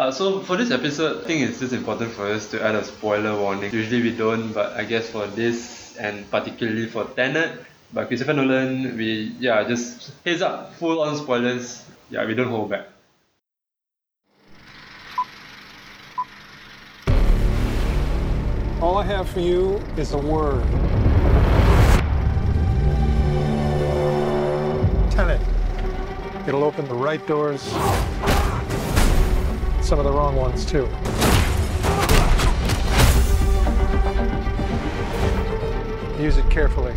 Uh, so for this episode, I think it's just important for us to add a spoiler warning. Usually we don't, but I guess for this and particularly for Tenet by Christopher Nolan, we yeah just heads up, full on spoilers. Yeah, we don't hold back. All I have for you is a word. Tenet. It'll open the right doors, some of the wrong ones too. Use it carefully.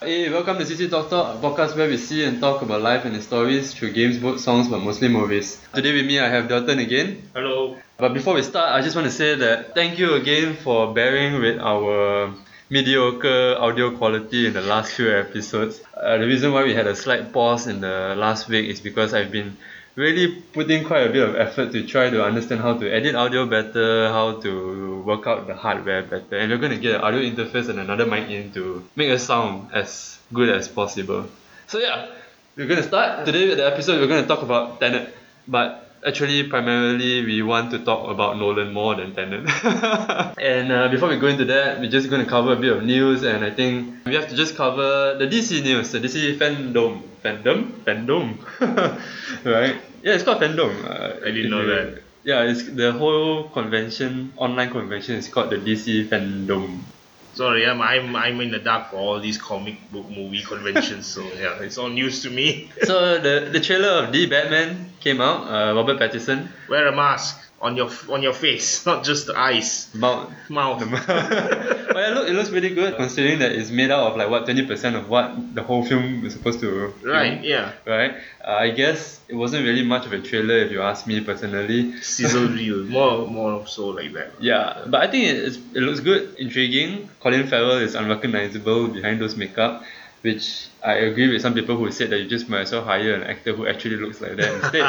Hey, welcome to CC Talk Talk, a podcast where we see and talk about life and stories through games, books, songs, but mostly movies. Today with me, I have Dalton again. Hello. But before we start, I just want to say that thank you again for bearing with our mediocre audio quality in the last few episodes. Uh, the reason why we had a slight pause in the last week is because I've been really putting quite a bit of effort to try to understand how to edit audio better, how to work out the hardware better, and we're going to get an audio interface and another mic in to make us sound as good as possible. So yeah, we're going to start today with the episode. We're going to talk about Tenet, but actually primarily we want to talk about Nolan more than Tenet. and uh, before we go into that, we're just going to cover a bit of news, and I think we have to just cover the DC news, the DC fandom, fandom, fandom, right? Yeah, it's called fandom. Uh, I didn't know that. Yeah, it's the whole convention, online convention, is called the DC fandom. Sorry, I'm, I'm I'm in the dark for all these comic book movie conventions, so yeah, it's all news to me. so the the trailer of the Batman came out. Uh, Robert Pattinson. Wear a mask on your on your face, not just the eyes, Mount mouth. but yeah, look, it looks pretty good considering that it's made out of like what twenty percent of what the whole film is supposed to. film, right? Yeah. Right. Uh, I guess it wasn't really much of a trailer if you ask me personally. Sizzle reel, more more so like that. Yeah, but I think it, it's, it looks good, intriguing. Colin Farrell is unrecognizable behind those makeup, which I agree with some people who said that you just might as well hire an actor who actually looks like that instead.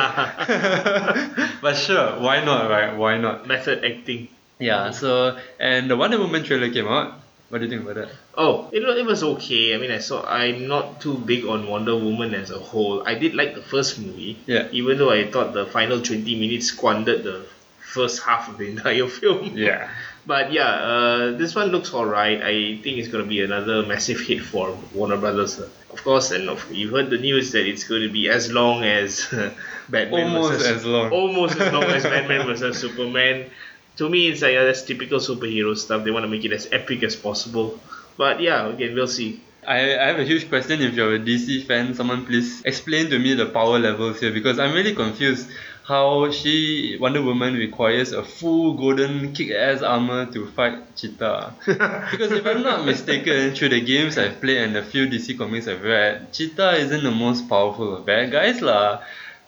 but sure, why not, right? Why not? Method acting. Yeah, so, and the Wonder Woman trailer came out. What do you think about that? Oh, it, it was okay. I mean, I saw. I'm not too big on Wonder Woman as a whole. I did like the first movie. Yeah. Even though I thought the final 20 minutes squandered the first half of the entire film. Yeah. But yeah, uh, this one looks alright. I think it's going to be another massive hit for Warner Brothers. uh, Of course, and of, you heard the news that it's going to be as long as Batman Almost versus, as long. Almost as long as Batman versus Superman. To me, it's like uh, that's typical superhero stuff. They want to make it as epic as possible. But yeah, again, we'll see. I, I have a huge question. If you're a DC fan, someone please explain to me the power levels here because I'm really confused how she, Wonder Woman, requires a full golden kick ass armor to fight Cheetah. because if I'm not mistaken, through the games I've played and the few DC comics I've read, Cheetah isn't the most powerful of bad guys. lah.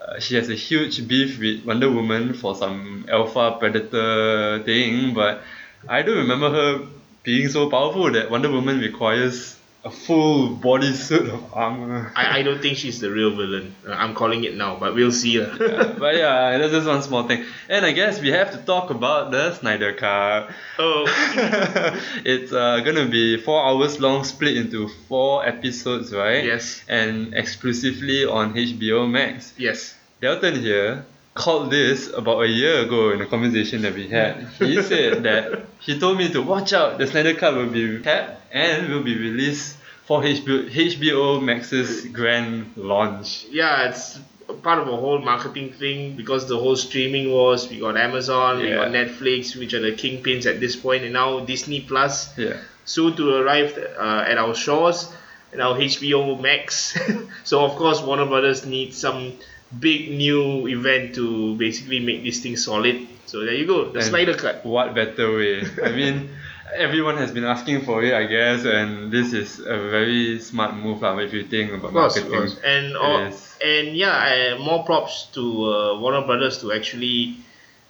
Uh, she has a huge beef with Wonder Woman for some alpha predator thing, but I don't remember her being so powerful that Wonder Woman requires a full bodysuit of armor. I, I don't think she's the real villain. Uh, I'm calling it now, but we'll see. lah. but yeah, that's just one small thing. And I guess we have to talk about the Snyder Cut. oh, it's uh, gonna be four hours long, split into four episodes, right? Yes. And exclusively on HBO Max. yes. Dalton here called this about a year ago in a conversation that we had. He said that he told me to watch out. The Snyder Cut will be capped and will be released for HBO, HBO Max's grand launch. yeah, it's part of a whole marketing thing because the whole streaming wars. We got Amazon, we got Netflix, which are the kingpins at this point, and now Disney Plus, Yeah. soon to arrive uh, at our shores, and our HBO Max. so of course, Warner Brothers needs some big new event to basically make this thing solid. So there you go, the And Snyder Cut. What better way? I mean, everyone has been asking for it, I guess, and this is a very smart move, lah, if you think about course, marketing. course. And all, and yeah, uh, more props to uh, Warner Brothers to actually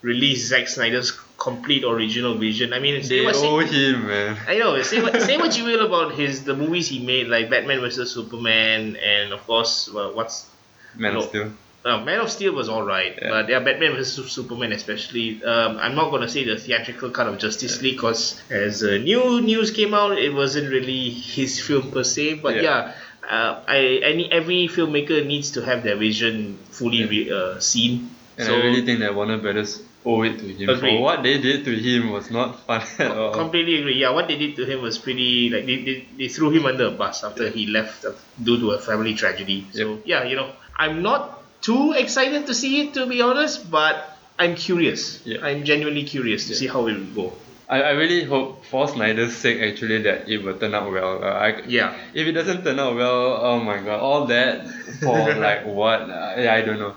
release Zack Snyder's complete original vision. I mean, say They what, owe him, man. I know. Say what, say what you will about his the movies he made, like Batman vs Superman, and of course, well, what's Man of Steel. Uh, Man of Steel was alright, Yeah. but yeah, Batman vs Superman especially. Um, I'm not gonna say the theatrical cut of Justice League because as uh, new news came out, it wasn't really his film per se. But Yeah. yeah, uh, I any every filmmaker needs to have their vision fully re, uh, seen. And so I really think that Warner Brothers owe it to him. Agree. For what they did to him was not fun at all. completely agree. Yeah, what they did to him was pretty like they, they, they threw him under a bus after he left uh, due to a family tragedy. So yeah, you know, I'm not too excited to see it to be honest, but I'm curious. Yeah. I'm genuinely curious to see how it will go. I, I really hope for Snyder's sake actually that it will turn out well. Uh, I, Yeah. If it doesn't turn out well, oh my god, all that for like what? Uh, yeah, I don't know.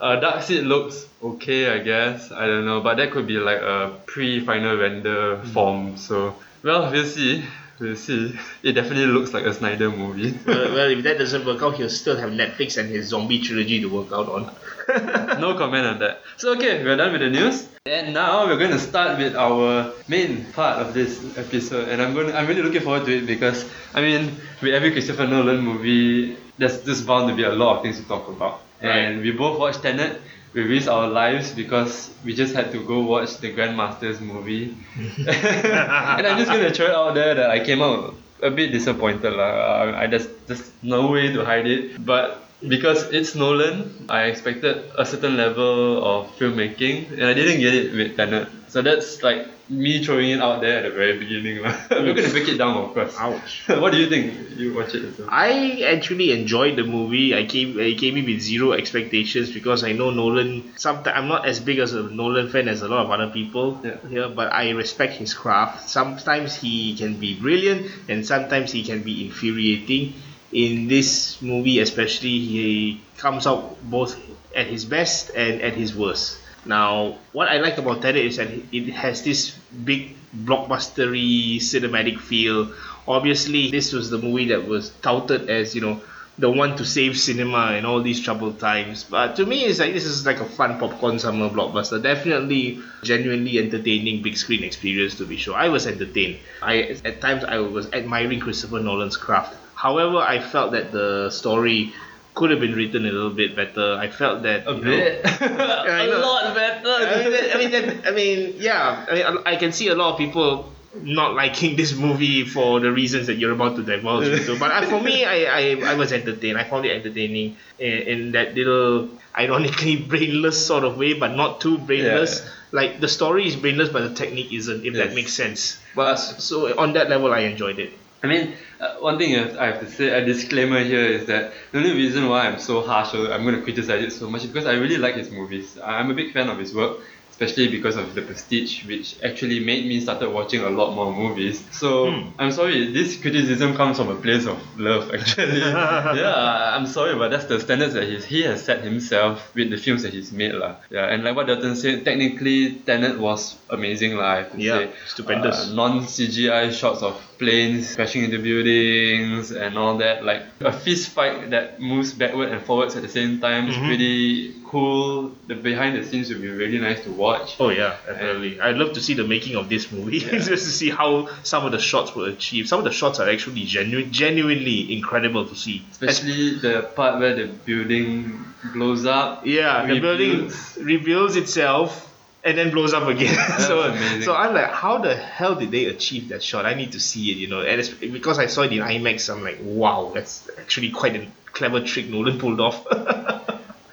Uh, Darkseid looks okay, I guess. I don't know, but that could be like a pre-final render form. So, well, we'll see. We'll see. It definitely looks like a Snyder movie. well, well, if that doesn't work out, he'll still have Netflix and his zombie trilogy to work out on. no comment on that. So okay, we're done with the news. And now we're going to start with our main part of this episode. And I'm going to, I'm really looking forward to it because I mean, with every Christopher Nolan movie, there's just bound to be a lot of things to talk about. And we both watched Tenet. We risked our lives because we just had to go watch the Grandmasters movie. and I'm just gonna throw it out there that I came out a bit disappointed lah. I just there's no way to hide it. But because it's Nolan, I expected a certain level of filmmaking, and I didn't get it with Tenet. So that's like me throwing it out there at the very beginning. lah. We're gonna break it down, of course. Ouch. what do you think? You watch it as well? I actually enjoyed the movie. I came I came in with zero expectations because I know Nolan. Sometimes I'm not as big as a Nolan fan as a lot of other people Yeah. here, but I respect his craft. Sometimes he can be brilliant, and sometimes he can be infuriating. In this movie, especially, he comes out both at his best and at his worst. Now, what I like about Tenet is that it has this big blockbustery cinematic feel. Obviously, this was the movie that was touted as you know the one to save cinema in all these troubled times. But to me, it's like this is like a fun popcorn summer blockbuster. Definitely, genuinely entertaining big screen experience to be sure. I was entertained. I at times I was admiring Christopher Nolan's craft. However, I felt that the story could have been written a little bit better. I felt that A you know, bit, a lot better. I mean, I mean, I mean, yeah. I, mean, I can see a lot of people not liking this movie for the reasons that you're about to divulge into. But uh, for me, I, I, I was entertained. I found it entertaining in, in that little, ironically brainless sort of way, but not too brainless. Yeah. Like the story is brainless, but the technique isn't. If that makes sense. But So on that level, I enjoyed it. I mean, uh, one thing I have- I have to say, a disclaimer here is that the only reason why I'm so harsh or I'm going to criticize it so much is because I really like his movies. I'm a big fan of his work, especially because of The Prestige, which actually made me started watching a lot more movies. So Hmm. I'm sorry, this criticism comes from a place of love, actually. yeah, I'm sorry, but that's the standards that he's, he has set himself with the films that he's made. lah. Yeah, and like what Dalton said, technically, Tenet was amazing, lah, I have to Yeah, say. stupendous. Uh, non CGI shots of planes crashing into buildings and all that. Like a fist fight that moves backward and forwards at the same time is Mhm. pretty cool. The behind the scenes would be really nice to watch. Oh yeah, definitely. I'd love to see the making of this movie just to see how some of the shots were achieved. Some of the shots are actually genu- genuinely incredible to see. Especially the part where the building blows up. Yeah, the building rebuilds. rebuilds itself and then blows up again. so, so I'm like, how the hell did they achieve that shot? I need to see it, you know. And it's, because I saw it in IMAX, I'm like, wow, that's actually quite a clever trick Nolan pulled off.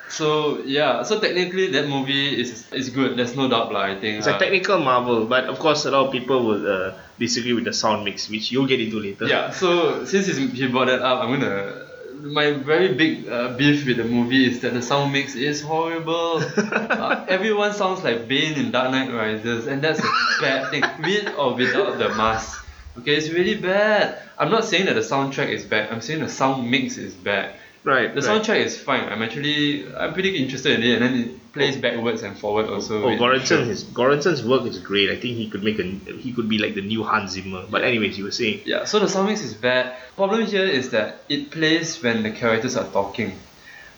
So yeah, so technically that movie is is good. There's no doubt, lah. I think. it's a Uh, technical marvel, but of course, a lot of people will uh, disagree with the sound mix, which you'll get into later. Yeah, so since he brought that up, I'm gonna. My very big uh, beef with the movie is that the sound mix is horrible. uh, everyone sounds like Bane in Dark Knight Rises, and that's a bad thing, with or without the mask. Okay, it's really bad. I'm not saying that the soundtrack is bad. I'm saying the sound mix is bad. Right. The right. soundtrack is fine. I'm actually I'm pretty interested in it, and then it plays backwards and forward also. Oh, Göransson, his Göransson's work is great. I think he could make a he could be like the new Hans Zimmer. But anyways, you were saying. Yeah, so the sound mix is bad. Problem here is that it plays when the characters are talking.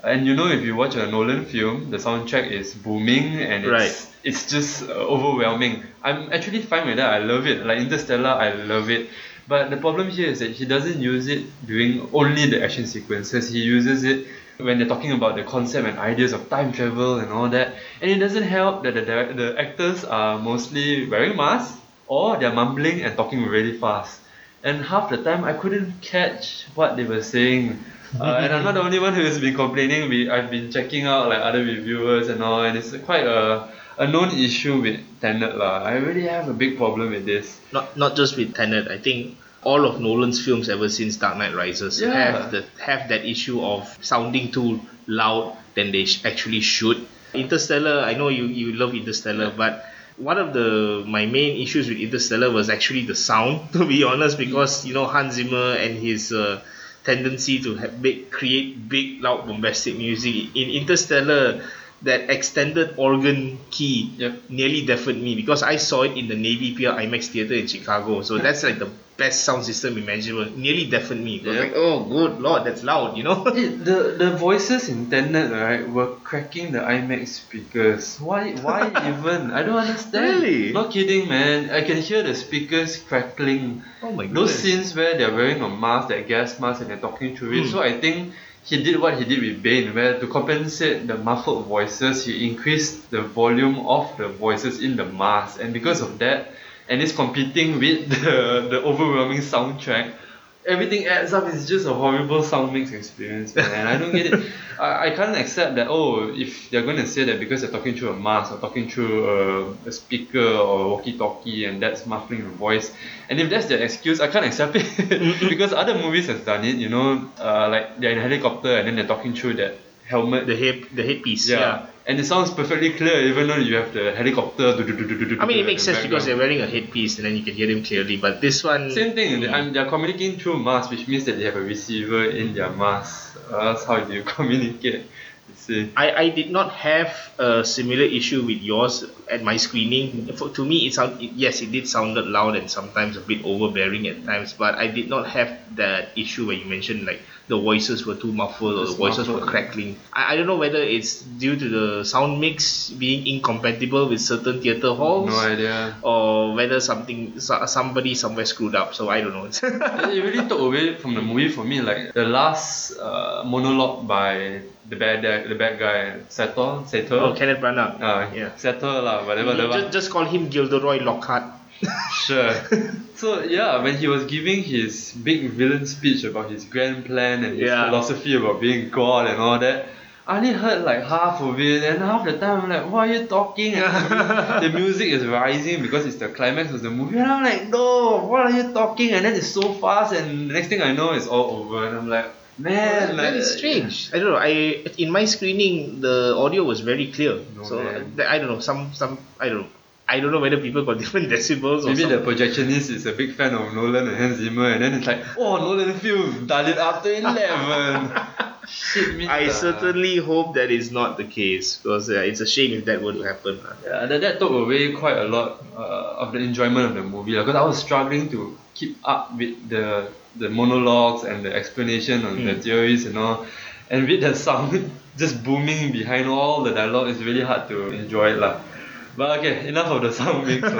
And you know, if you watch a Nolan film, the soundtrack is booming and it's, Right. it's just overwhelming. I'm actually fine with that. I love it. Like Interstellar, I love it. But the problem here is that he doesn't use it during only the action sequences. He uses it when they're talking about the concept and ideas of time travel and all that. And it doesn't help that the, direct- the actors are mostly wearing masks or they're mumbling and talking really fast. and half the time I couldn't catch what they were saying. Uh, and I'm not the only one who has been complaining. We I've been checking out like other reviewers and all, and it's quite a a known issue with Tenet lah. I really have a big problem with this. Not not just with Tenet. I think all of Nolan's films ever since Dark Knight Rises Yeah. have the have that issue of sounding too loud than they sh- actually should. Interstellar, I know you you love Interstellar, but one of the my main issues with Interstellar was actually the sound. To be honest, because you know Hans Zimmer and his uh, tendency to have big, create big, loud, bombastic music in Interstellar. That extended organ key Yep. nearly deafened me because I saw it in the Navy Pier IMAX theater in Chicago. So that's like the best sound system imaginable. Nearly deafened me. Yeah. like, oh, good lord, that's loud, you know? It, the the voices in Tenet right were cracking the IMAX speakers. Why why even? I don't understand. Really? Not kidding, man. I can hear the speakers crackling. oh my god. Those scenes where they're wearing a mask, that gas mask, and they're talking through it. Hmm. So I think he did what he did with Bane, where to compensate the muffled voices, he increased the volume of the voices in the mask, and because of that, and it's competing with the the overwhelming soundtrack. Everything adds up. It's just a horrible sound mix experience, man. And I don't get it. I, I can't accept that. Oh, if they're going to say that because they're talking through a mask or talking through a, a speaker or walkie-talkie, and that's muffling the voice, and if that's their excuse, I can't accept it because other movies has done it. You know, uh, like they're in a helicopter and then they're talking through that helmet. the head the headpiece. yeah. Yeah. And it sounds perfectly clear even though you have the helicopter. I mean, it makes sense because they're wearing a headpiece and then you can hear them clearly. But this one, Same thing. Mm. And they're communicating through mask, which means that they have a receiver in their mask. That's how do you communicate. You see. I, I did not have a similar issue with yours at my screening. For, to me, it sound it, yes, it did sounded loud and sometimes a bit overbearing at times. But I did not have that issue where you mentioned like the voices were too muffled or the Just voices were crackling. I, I don't know whether it's due to the sound mix being incompatible with certain theater halls. No idea. Or whether something so- somebody somewhere screwed up, so I don't know. it really took away from the movie for me. Like the last uh, monologue by the bad the bad guy Sator Sator. oh, Kenneth Branagh. Uh, yeah. Sator lah, whatever. Just, whatever. just call him Gilderoy Lockhart. Sure. so yeah, when he was giving his big villain speech about his grand plan and his Yeah. philosophy about being God and all that, I only heard like half of it, and half the time I'm like, "What are you talking?" And the music is rising because it's the climax of the movie, and I'm like, "No, what are you talking?" And then it's so fast, and the next thing I know, it's all over, and I'm like, "Man, that like, is strange. I don't know. I in my screening the audio was very clear. No, so man. th- I don't know. Some some I don't know. I don't know whether people got different decibels or Maybe the projectionist is a big fan of Nolan and Hans Zimmer, and then it's like, oh, Nolan film, dial it up to 11. Shit, me. I certainly hope that is not the case because uh, it's a shame if that were to happen. Yeah, that, that took away quite a lot uh, of the enjoyment of the movie because I was struggling to keep up with the the monologues and the explanation on the Hmm. theories and all, and with the sound just booming behind all the dialogue, it's really hard to enjoy it lah. But okay, enough of the sound mix.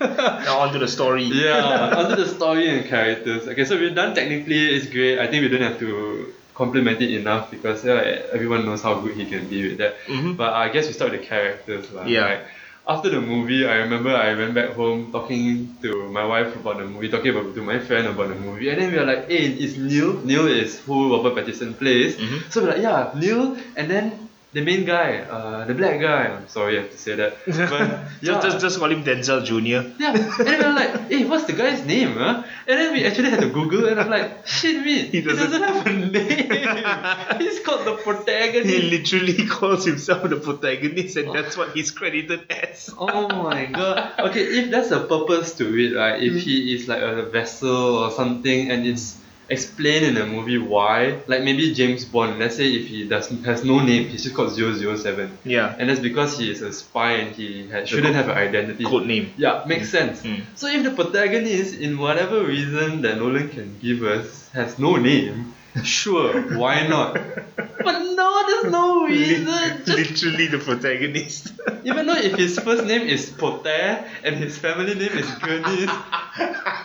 Now on to the story. yeah, onto the story and characters. Okay, so we're done technically, it's great. I think we don't have to compliment it enough because yeah, everyone knows how good he can be with that. Mhm. But I guess we start with the characters. Yeah. Like, after the movie, I remember I went back home talking to my wife about the movie, talking about to my friend about the movie, and then we were like, "Hey, it's Neil. Neil is who Robert Pattinson plays." Mhm. So we're like, "Yeah, Neil," and then the main guy, uh, the black guy. I'm sorry, I have to say that, but yeah. Just, just call him Denzel Jr. Yeah, and then were like, hey, what's the guy's name, huh? And then we actually had to Google, and I'm like, shit, me, he doesn't- doesn't, have a name. He's called the protagonist. He literally calls himself the protagonist, and that's what he's credited as. Oh my god. Okay, if there's a purpose to it, right? If he is like a vessel or something, and it's explained in a movie why, like maybe James Bond. Let's say if he does has no name, he's just called 007. Yeah. And that's because he is a spy and he shouldn't have an identity. Code name. Yeah, makes sense. Mm. So if the protagonist, in whatever reason that Nolan can give us, has no name, sure, why not? But there's no reason. Just, Literally the protagonist. even though if his first name is Potter and his family name is Gurnis,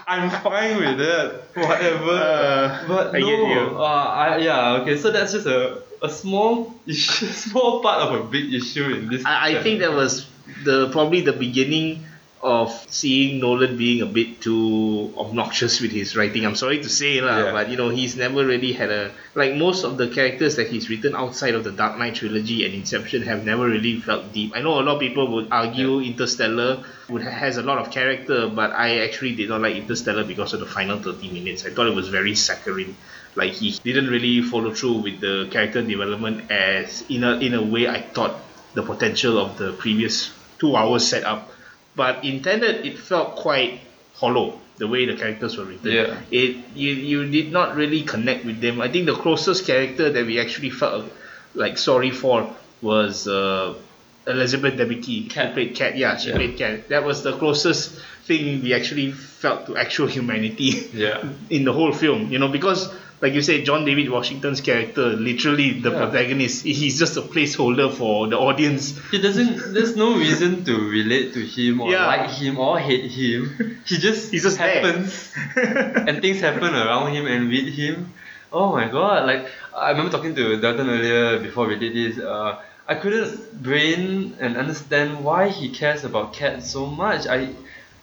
I'm fine with it. Whatever. Uh, but I no, get you. Uh, I, yeah, okay. So that's just a a small issue, small part of a big issue in this. I, I think that was the probably the beginning of seeing Nolan being a bit too obnoxious with his writing. I'm sorry to say, lah, Yeah. but you know he's never really had a like most of the characters that he's written outside of the Dark Knight trilogy and Inception have never really felt deep. I know a lot of people would argue Interstellar would has a lot of character, but I actually did not like Interstellar because of the final 30 minutes. I thought it was very saccharine. Like he didn't really follow through with the character development as in a in a way I thought the potential of the previous two hours set up. But intended, it felt quite hollow the way the characters were written. Yeah. It you you did not really connect with them. I think the closest character that we actually felt like sorry for was uh, Elizabeth Debicki. Cat. Played Cat. Yeah, she Yeah. played Cat. That was the closest thing we actually felt to actual humanity Yeah. in the whole film. You know, because like you said, John David Washington's character, literally the Yeah. protagonist, he's just a placeholder for the audience. He doesn't. There's no reason to relate to him or Yeah. like him or hate him. He just He's just happens, and things happen around him and with him. Oh my god! Like I remember talking to Dalton earlier before we did this. Uh, I couldn't brain and understand why he cares about Cat so much. I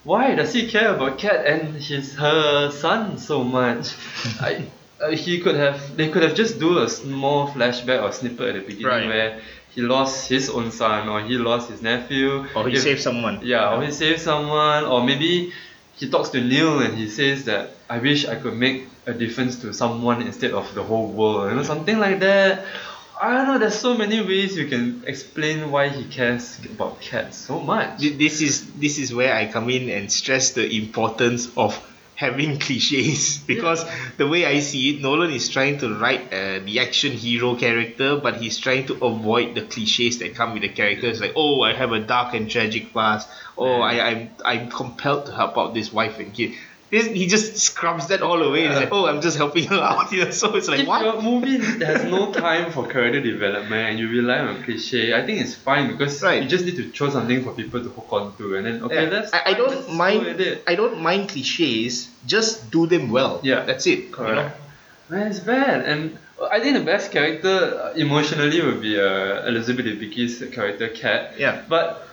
why does he care about Cat and his her son so much? I uh, he could have they could have just do a small flashback or snippet at the beginning Right. where he lost his own son or he lost his nephew Or he If- saved someone. yeah or he saved someone or maybe he talks to Neil and he says that I wish I could make a difference to someone instead of the whole world you know something like that I don't know there's so many ways you can explain why he cares about cats so much This is this is where I come in and stress the importance of having cliches because the way I see it, Nolan is trying to write uh, the action hero character, but he's trying to avoid the cliches that come with the characters. Like, oh, I have a dark and tragic past. Oh, I, I'm I'm compelled to help out this wife and kid. He just scrubs that all away. He's like, oh, I'm just helping you out. Know? So it's like, if what? your movie has no time for character development and you rely on cliche, I think it's fine because Right. you just need to throw something for people to hook on to and then okay Yeah. let's I, I don't go mind. I don't mind cliches. Just do them well. Yeah. that's it. you know? Correct. Man, it's bad. And I think the best character uh, emotionally would be uh, Elizabeth Debicki's character Cat. Yeah. But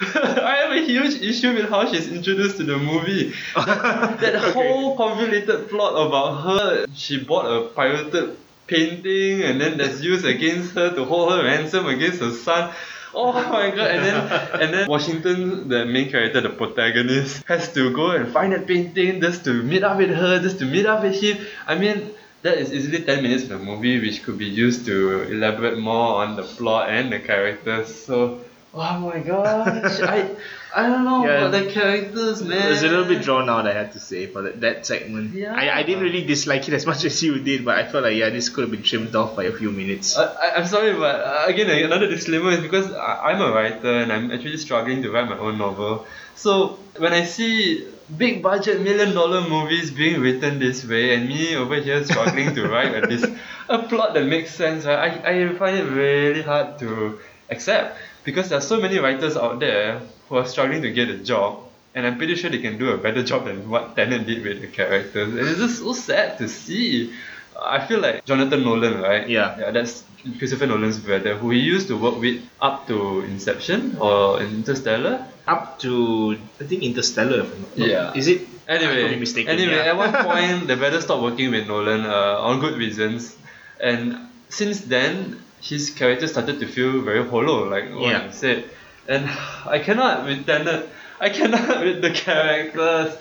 I have a huge issue with how she's introduced to the movie. That, that Okay. whole convoluted plot about her, she bought a pirated painting and then that's used against her to hold her ransom against her son. Oh my god! And then and then Washington, the main character, the protagonist, has to go and find that painting just to meet up with her, just to meet up with him. I mean, that is easily ten minutes of the movie, which could be used to elaborate more on the plot and the characters. So, oh my gosh, I I don't know Yeah. about the characters, man. It was a little bit drawn out, I had to say, for that, that segment. Yeah. I, I didn't really dislike it as much as you did, but I felt like, yeah, this could have been trimmed off by a few minutes. I, I- I'm sorry, but uh, again, another disclaimer is because I, I'm a writer and I'm actually struggling to write my own novel. So when I see big budget million dollar movies being written this way and me over here struggling to write a, this, a plot that makes sense, right, I, I find it really hard to accept because there are so many writers out there who are struggling to get a job and I'm pretty sure they can do a better job than what Tenet did with the characters. And it's just so sad to see. I feel like Jonathan Nolan, right? Yeah. Yeah, that's Christopher Nolan's brother, who he used to work with up to Inception or Interstellar. Up to, I think, Interstellar. if I'm not- Yeah. Is it? Anyway, mistaken, anyway, yeah. at one point the brother stopped working with Nolan uh, on good reasons, and since then his character started to feel very hollow, like what Yeah. you said. And I cannot with Tenet, I cannot with the characters.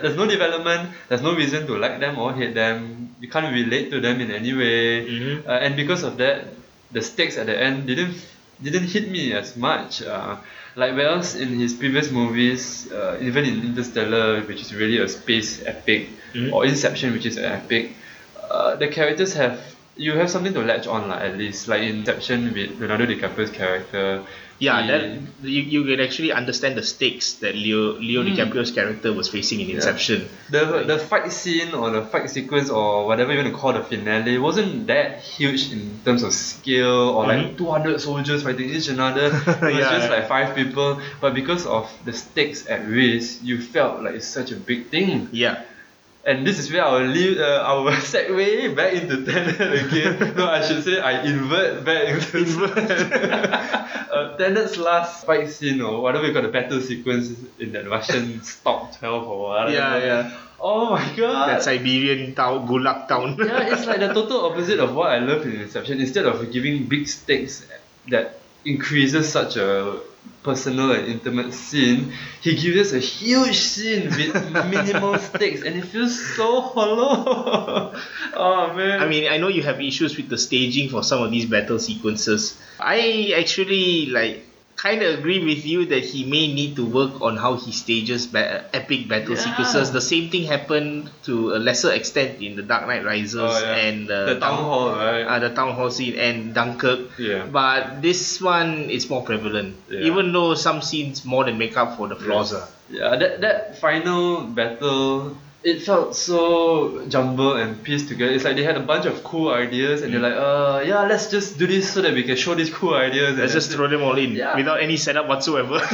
There's no development. There's no reason to like them or hate them. You can't relate to them in any way, Mhm. uh, and because of that, the stakes at the end didn't didn't hit me as much. Uh, like whereas in his previous movies, uh, even in Interstellar, which is really a space epic, Mhm. or Inception, which is an epic, uh, the characters have you have something to latch on, like, at least. Like Inception with Leonardo DiCaprio's character. Yeah, he- that you, you can actually understand the stakes that Leo Leo Hmm. DiCaprio's character was facing in Inception. the the fight scene or the fight sequence or whatever you want to call the finale wasn't that huge in terms of scale or like Mhm. 200 soldiers fighting each another. It was Yeah, just yeah. like five people, but because of the stakes at risk, you felt like it's such a big thing. Yeah. And this is where I will leave, uh, I will segue back into Tenet again. no, I should say I invert back into uh, Tenet's last fight scene or whatever you got the battle sequence in that Russian Stalsk 12 or whatever. Yeah, yeah. Oh my god. That Siberian town, Gulag town. yeah, it's like the total opposite of what I love in Inception. Instead of giving big stakes that increases such a personal and intimate scene, he gives us a huge scene with minimal stakes and it feels so hollow. oh man. I mean, I know you have issues with the staging for some of these battle sequences. I actually like kind of agree with you that he may need to work on how he stages ba- epic battle Yeah. sequences. The same thing happened to a lesser extent in the Dark Knight Rises Oh, yeah. and uh, the town hall, right? uh, the town hall scene and Dunkirk. Yeah. But this one is more prevalent, Yeah. even though some scenes more than make up for the flaws. ah. Yeah, that that final battle, it felt so jumbled and pieced together. It's like they had a bunch of cool ideas and they're like, uh, yeah, let's just do this so that we can show these cool ideas. Let's and just throw them all in Yeah. without any setup whatsoever.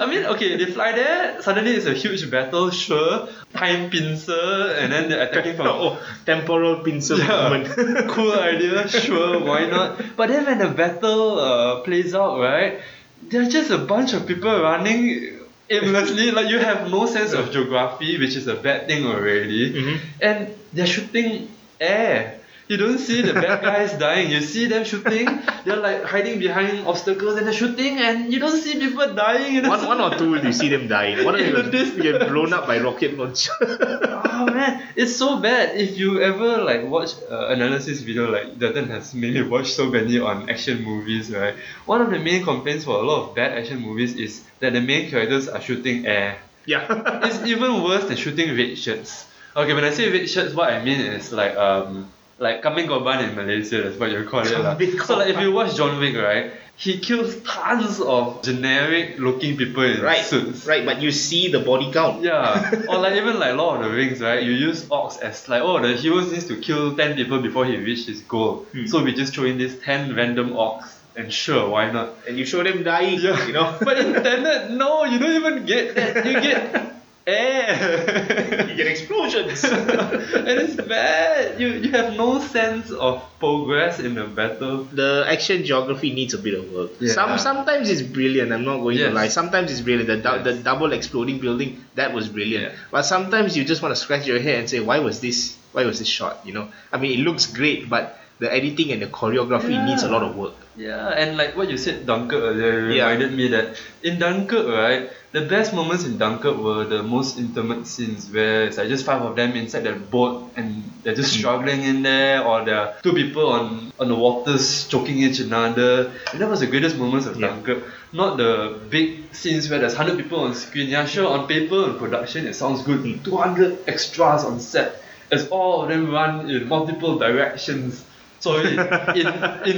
I mean, okay, they fly there. Suddenly, it's a huge battle. Sure, time pincer, and then they're attacking from. oh, temporal pincer movement. Yeah, cool idea. Sure, why not? But then when the battle uh, plays out, right? There's just a bunch of people running aimlessly. Like you have no sense of geography, which is a bad thing already. Mhm. And they're shooting air. You don't see the bad guys dying. You see them shooting. They're like hiding behind obstacles and they're shooting, and you don't see people dying. And one, one or two you see them dying. One of the them get blown up by rocket launcher. oh man, it's so bad. If you ever like watch uh, analysis video, like Dalton has mainly watched so many on action movies, right? One of the main complaints for a lot of bad action movies is that the main characters are shooting air. yeah. It's even worse than shooting red shirts. Okay, when I say red shirts, what I mean is like um like kambing korban in Malaysia. That's what you call it, lah. So like if you watch John Wick, right? He kills tons of generic looking people in right, suits. right, but you see the body count. Yeah, or like even like Lord of the Rings, right? You use orcs as like, oh, the hero needs to kill ten people before he reach his goal. Hmm. So we just throw in these ten random orcs, and sure, why not? And you show them dying, Yeah, you know. but in Tenet, no, you don't even get that. You get air. you get explosions. and it's bad. You you have no sense of progress in the battle. the action geography needs a bit of work. Yeah. Some sometimes it's brilliant. I'm not going Yes. to lie. Sometimes it's brilliant. The, dou- Yes. the double exploding building that was brilliant. Yeah. But sometimes you just want to scratch your head and say, why was this? Why was this shot? You know. I mean, it looks great, but the editing and the choreography Yeah. needs a lot of work. Yeah, and like what you said, Dunkirk earlier reminded me that in Dunkirk, right, the best moments in Dunkirk were the most intimate scenes where it's like just five of them inside the boat and they're just hmm. struggling in there, or there are two people on on the waters choking each another. And that was the greatest moments of Yeah. Dunkirk. Not the big scenes where there's hundred people on screen. Yeah, sure, on paper and production it sounds good. Hmm. Two hundred extras on set. As all of them run in multiple directions. Sorry, in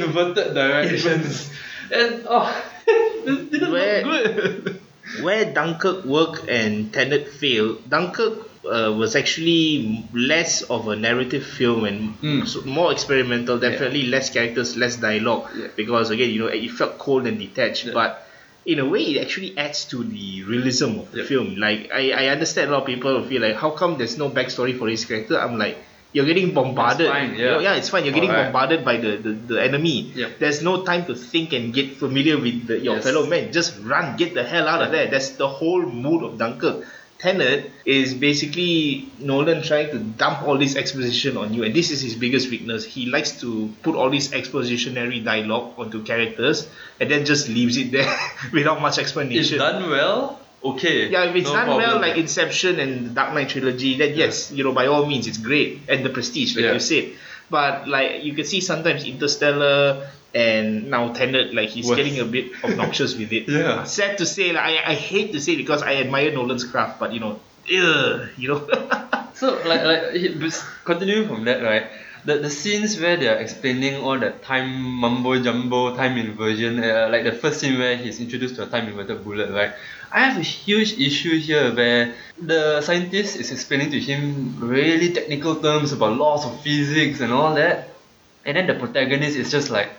inverted directions. and oh, it didn't Where- look good. Where Dunkirk worked and Tenet failed, Dunkirk uh, was actually less of a narrative film and Mm. more experimental. Definitely less characters, less dialogue. Yeah. Because again, you know, it felt cold and detached. Yeah. But in a way, it actually adds to the realism of the Yeah. film. Like I, I understand a lot of people will feel like, how come there's no backstory for this character? I'm like. You're getting bombarded. It's fine, yeah. yeah, it's fine. You're getting Alright. bombarded by the, the, the enemy. Yeah. There's no time to think and get familiar with the, your Yes. fellow men. Just run, get the hell out of there. That's the whole mood of Dunkirk. Tenet is basically Nolan trying to dump all this exposition on you, and this is his biggest weakness. He likes to put all this expositionary dialogue onto characters and then just leaves it there without much explanation. done well, okay. Yeah, if it's no done well, like Inception and the Dark Knight trilogy, then yes, you know, by all means, it's great. And the Prestige, like Yeah. you said. But like you can see sometimes Interstellar and now Tenet, like he's getting a bit obnoxious with it. Yeah. Sad to say, like I, I hate to say because I admire Nolan's craft, but you know, ugh, you know. So like like continuing from that right, the the scenes where they are explaining all that time mumbo jumbo time inversion, uh, like the first scene where he's introduced to a time inverted bullet, right? I have a huge issue here where the scientist is explaining to him really technical terms about laws of physics and all that, and then the protagonist is just like,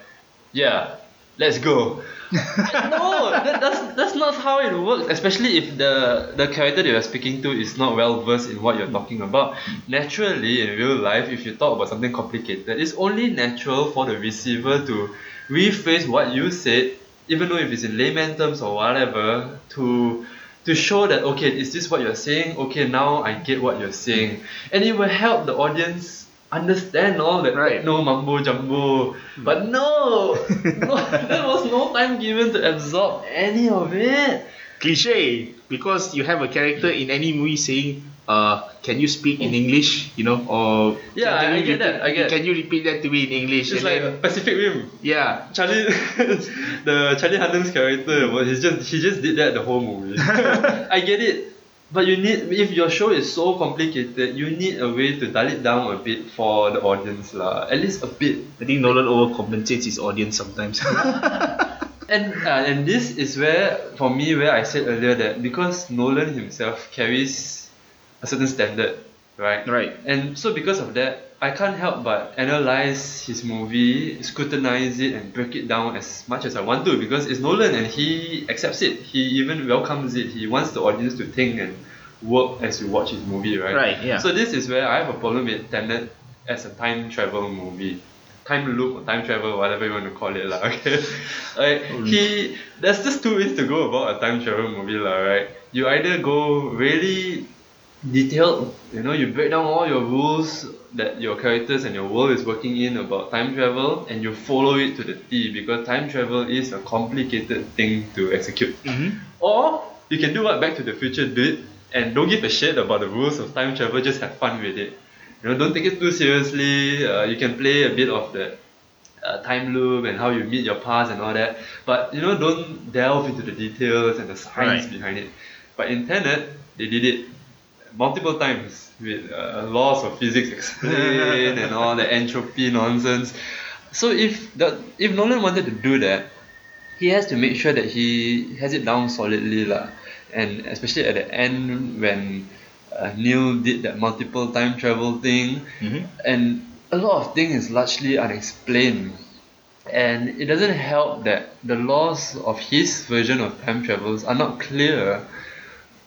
yeah, let's go. no, that, that's that's not how it works. Especially if the the character that you're speaking to is not well versed in what you're talking about. Naturally, in real life, if you talk about something complicated, it's only natural for the receiver to rephrase what you said, even though if it's in layman terms or whatever, to to show that okay, is this what you're saying? Okay, now I get what you're saying, and it will help the audience understand all that Right. no mumbo jumbo. But no, no, there was no time given to absorb any of it. cliche because you have a character in any movie saying uh can you speak in english you know or Yeah, can I- I you get that, I repeat- get- can you repeat that to me in english It's And like then- Pacific Rim. yeah Charlie, the Charlie Hunnam's character, well, he's just he just did that the whole movie. I get it, but you need if your show is so complicated, you need a way to dial it down a bit for the audience lah. At least a bit. i think nolan overcompensates his audience sometimes And uh, and this is where for me where I said earlier that because Nolan himself carries a certain standard, right? Right. And so because of that, I can't help but analyze his movie, scrutinize it, and break it down as much as I want to because it's Nolan and he accepts it. He even welcomes it. He wants the audience to think and work as you watch his movie, right? Right, yeah. So this is where I have a problem with Tenet as a time travel movie. Time loop or time travel, whatever you want to call it, lah. Okay, like mm. he, there's just two ways to go about a time travel movie, lah. Right? You either go really detailed, you know, you break down all your rules that your characters and your world is working in about time travel, and you follow it to the T because time travel is a complicated thing to execute. Or you can do what Back to the Future did and don't give a shit about the rules of time travel, just have fun with it. You know, don't take it too seriously. Uh, you can play a bit of the uh, time loop and how you meet your past and all that. But you know, don't delve into the details and the science Right. behind it. But in Tenet, they did it multiple times with uh, laws of physics explained and all the entropy nonsense. So if the if Nolan wanted to do that, he has to make sure that he has it down solidly lah. And especially at the end when uh, Neil did that multiple time travel thing, and a lot of things is largely unexplained. And it doesn't help that the laws of his version of time travels are not clear,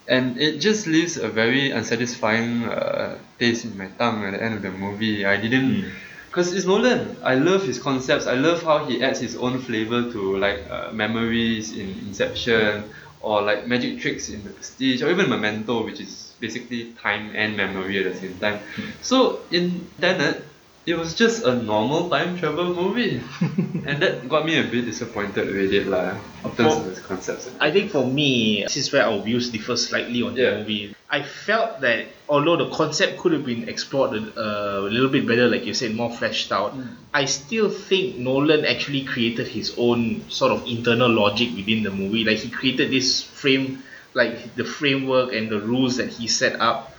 and it just leaves a very unsatisfying uh, taste in my tongue at the end of the movie. I didn't, because it's Nolan. I love his concepts. I love how he adds his own flavor to like uh, memories in Inception or like magic tricks in The Prestige or even Memento, which is basically time and memory at the same time. So in Tenet, it was just a normal time travel movie, and that got me a bit disappointed with it lah. In terms For- of its concepts. I think for me, this is where our views differ slightly on Yeah. the movie. I felt that although the concept could have been explored uh, a little bit better, like you said, more fleshed out, I still think Nolan actually created his own sort of internal logic within the movie. Like he created this frame, like the framework and the rules that he set up.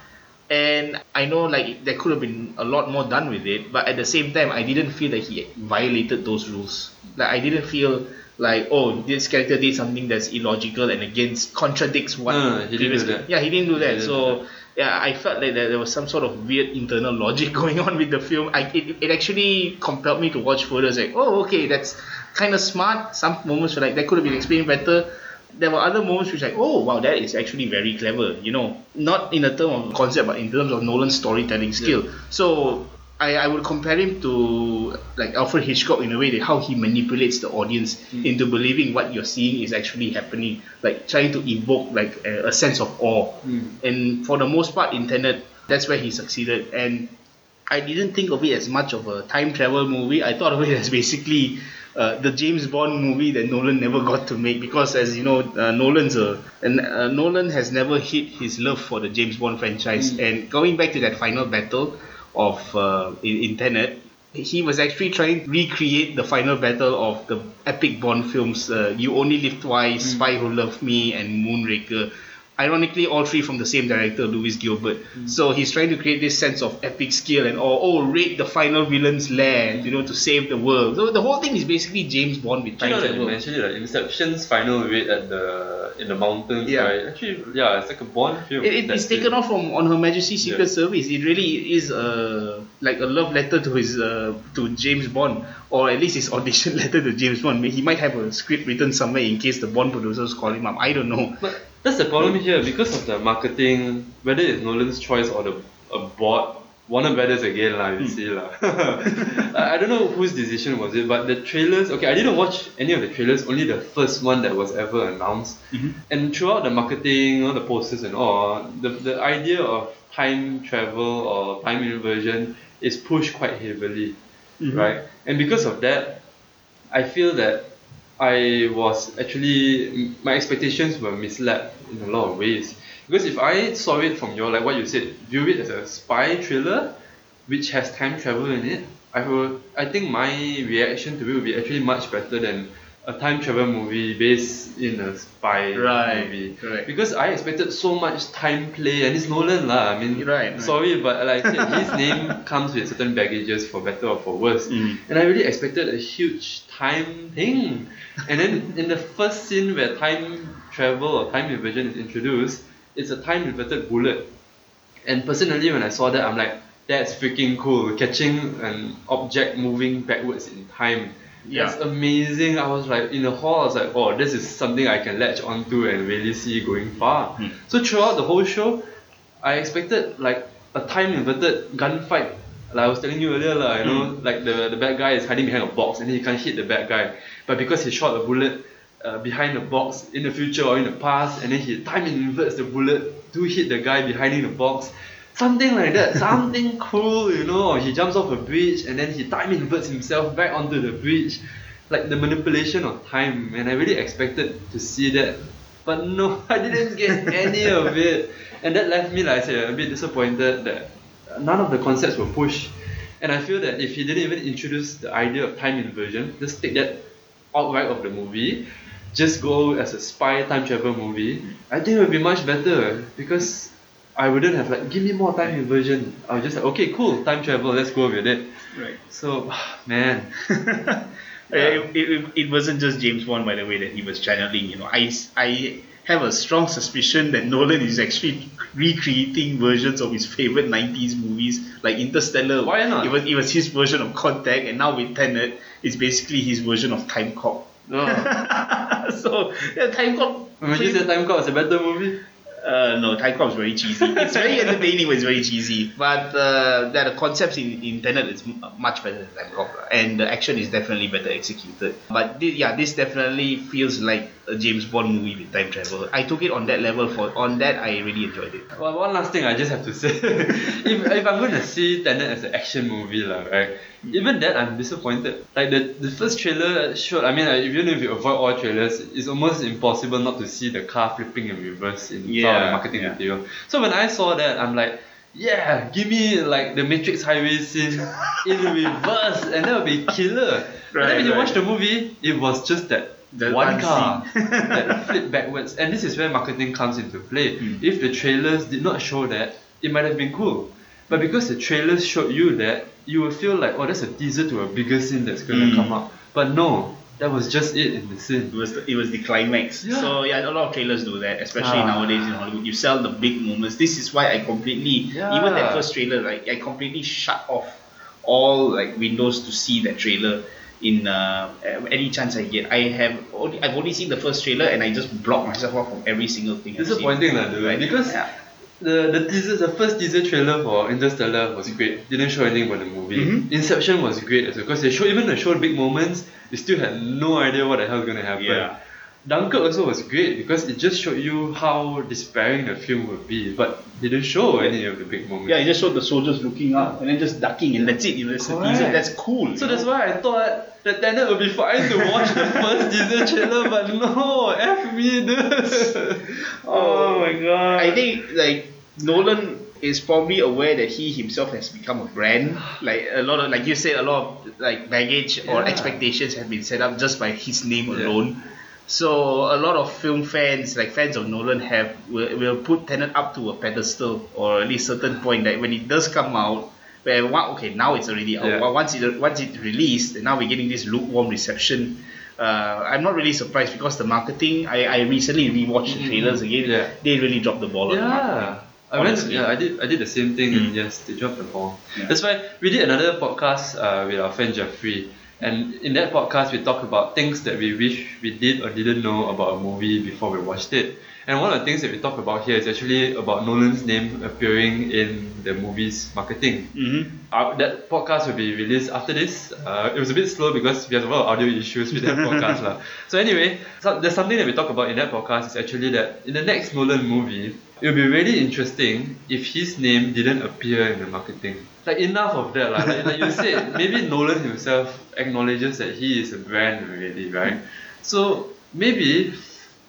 And I know like there could have been a lot more done with it, but at the same time, I didn't feel that he violated those rules. Like I didn't feel like oh this character did something that's illogical and against contradicts what No, no, he didn't do that. yeah he didn't do that. didn't so yeah I felt like that there was some sort of weird internal logic going on with the film. I, it, it actually compelled me to watch further it's like oh okay that's kind of smart. Some moments were like that could have been explained better there were other moments which like oh wow that is actually very clever you know. Not in the term of concept but in terms of Nolan's storytelling skill. So I, I would compare him to like Alfred Hitchcock in a way that how he manipulates the audience mm. into believing what you're seeing is actually happening. Like trying to evoke like a, a sense of awe. Mm. And for the most part in Tenet that's where he succeeded. And I didn't think of it as much of a time travel movie. I thought of it as basically uh, the James Bond movie that Nolan never got to make because, as you know, uh, Nolan's a and uh, Nolan has never hid his love for the James Bond franchise. And going back to that final battle of uh, in, in Tenet, he was actually trying to recreate the final battle of the epic Bond films. Uh, you Only Live Twice, Spy Who Loved Me, and Moonraker Ironically, all three from the same director, Lewis Gilbert. Mm. So he's trying to create this sense of epic skill and oh, oh, raid the final villain's lair, you know, to save the world. So the whole thing is basically James Bond with You time know that you travel. mentioned it, like Inception's final raid at the in the mountains, Yeah. right? Actually, yeah, it's like a Bond film. It, it, it's taken it. off from on Her Majesty's Secret Yeah. Service. It really is a like a love letter to his uh, to James Bond, or at least his audition letter to James Bond. He might have a script written somewhere in case the Bond producers call him up. I don't know. But that's the problem here because of the marketing, whether it's Nolan's choice or the a board. Warner Brothers again lah, you hmm. see lah. I I don't know whose decision was it, but the trailers. Okay, I didn't watch any of the trailers. Only the first one that was ever announced. Mm-hmm. And throughout the marketing, all the posters and all, the the idea of time travel or time inversion is pushed quite heavily, mm-hmm. right? And because of that, I feel that I was actually my expectations were misled in a lot of ways. Because if I saw it from your like what you said, view it as a spy thriller, which has time travel in it, I will I think my reaction to it would be actually much better than a time travel movie based in a spy Right, movie. correct. Because I expected so much time play and it's Nolan lah. I mean Right, right. sorry but like I said, his name comes with certain baggages for better or for worse. Mm. And I really expected a huge time thing. And then in the first scene where time travel or time inversion is introduced, it's a time inverted bullet. And personally, when I saw that, I'm like, that's freaking cool. Catching an object moving backwards in time. That's amazing. I was like, in the hall, I was like, oh, this is something I can latch onto and really see going far. So throughout the whole show, I expected like a time inverted gunfight. Like I was telling you earlier, lah, you know, like the, the bad guy is hiding behind a box and then he can't hit the bad guy. But because he shot a bullet uh, behind the box in the future or in the past, and then he time inverts the bullet to hit the guy behind the box. Something like that, something cool, you know. Or he jumps off a bridge and then he time inverts himself back onto the bridge. Like the manipulation of time, and I really expected to see that but no, I didn't get any of it. And that left me, like I said, a bit disappointed that none of the concepts were pushed. And I feel that if he didn't even introduce the idea of time inversion, just take that outright of the movie, just go as a spy time travel movie, I think it would be much better because I wouldn't have like, give me more time inversion. I was just like, okay, cool, time travel, let's go with it. Right. So, man, It, it, it wasn't just James Bond, by the way, that he was channeling. You know, I, I have a strong suspicion that Nolan is actually recreating versions of his favorite 90s movies, like Interstellar. Why not? It was, it was his version of Contact, and now with Tenet, it's basically his version of Timecop. no. Oh. so, yeah, Timecop. When you Timecop was a better movie, Uh, no, Cop is very cheesy. It's very entertaining, but it's very cheesy. But uh, the concepts in, in Tenet is m- much better than Cop, and the action is definitely better executed. But thi- yeah, this definitely feels like a James Bond movie with time travel. I took it on that level. For on that, I really enjoyed it. Well, one last thing I just have to say. if, if I'm going to see Tenet as an action movie, lah, right? Even that, I'm disappointed. Like the, the first trailer showed, I mean, like, even if you avoid all trailers, it's almost impossible not to see the car flipping in reverse in some of the marketing material. So when I saw that, I'm like, yeah, give me like the Matrix highway scene in reverse, and that would be killer. but then when you right. watch the movie, it was just that The one car that flipped backwards. And this is where marketing comes into play. Mm. If the trailers did not show that, it might have been cool. But because the trailers showed you that, you will feel like, oh, that's a teaser to a bigger scene that's going to Mm. come up. But no, that was just it in the scene. It was the, it was the climax. Yeah. So yeah, a lot of trailers do that, especially Ah. nowadays in Hollywood. You sell the big moments. This is why I completely Yeah. even that first trailer, like I completely shut off all like windows to see that trailer. In uh, any chance I get, I have only I've only seen the first trailer and I just block myself off from every single thing. Disappointing, lah, dude. Right. Because Yeah. the the teaser, the first teaser trailer for Interstellar was great. Didn't show anything about the movie. Mhm. Inception was great as well because they showed even they showed big moments. You still had no idea what the hell is gonna happen. Yeah. Dunkirk also was great because it just showed you how despairing the film would be, but they didn't show any of the big moments. Yeah, it just showed the soldiers looking up and then just ducking and that's it. You know, that's the That's cool. So you that's know? why I thought that Tenet would be fine to watch the first teaser trailer, but no, F me dude. Oh my god. I think like Nolan is probably aware that he himself has become a brand. Like a lot of like you said, a lot of like baggage or expectations have been set up just by his name Yeah. alone. So a lot of film fans, like fans of Nolan, have will, will put Tenet up to a pedestal or at least certain point that when it does come out, where one, okay now it's already out. Yeah. Once it once it released, and now we're getting this lukewarm reception. Uh, I'm not really surprised because the marketing. I, I recently rewatched the trailers again. Yeah. They really dropped the ball on the marketing. Yeah. I went, yeah, I did. I did the same thing, and yes, they dropped the ball. Yeah. That's why we did another podcast uh, with our friend Jeffrey, and in that podcast we talk about things that we wish we did or didn't know about a movie before we watched it. And one of the things that we talk about here is actually about Nolan's name appearing in the movie's marketing. Mm-hmm. Uh, that podcast will be released after this. Uh, it was a bit slow because we have a lot of audio issues with that podcast. lah. So anyway, so there's something that we talk about in that podcast is actually that in the next Nolan movie, it would be really interesting if his name didn't appear in the marketing. Like enough of that. lah. Like, like you said, maybe Nolan himself acknowledges that he is a brand already, right? So maybe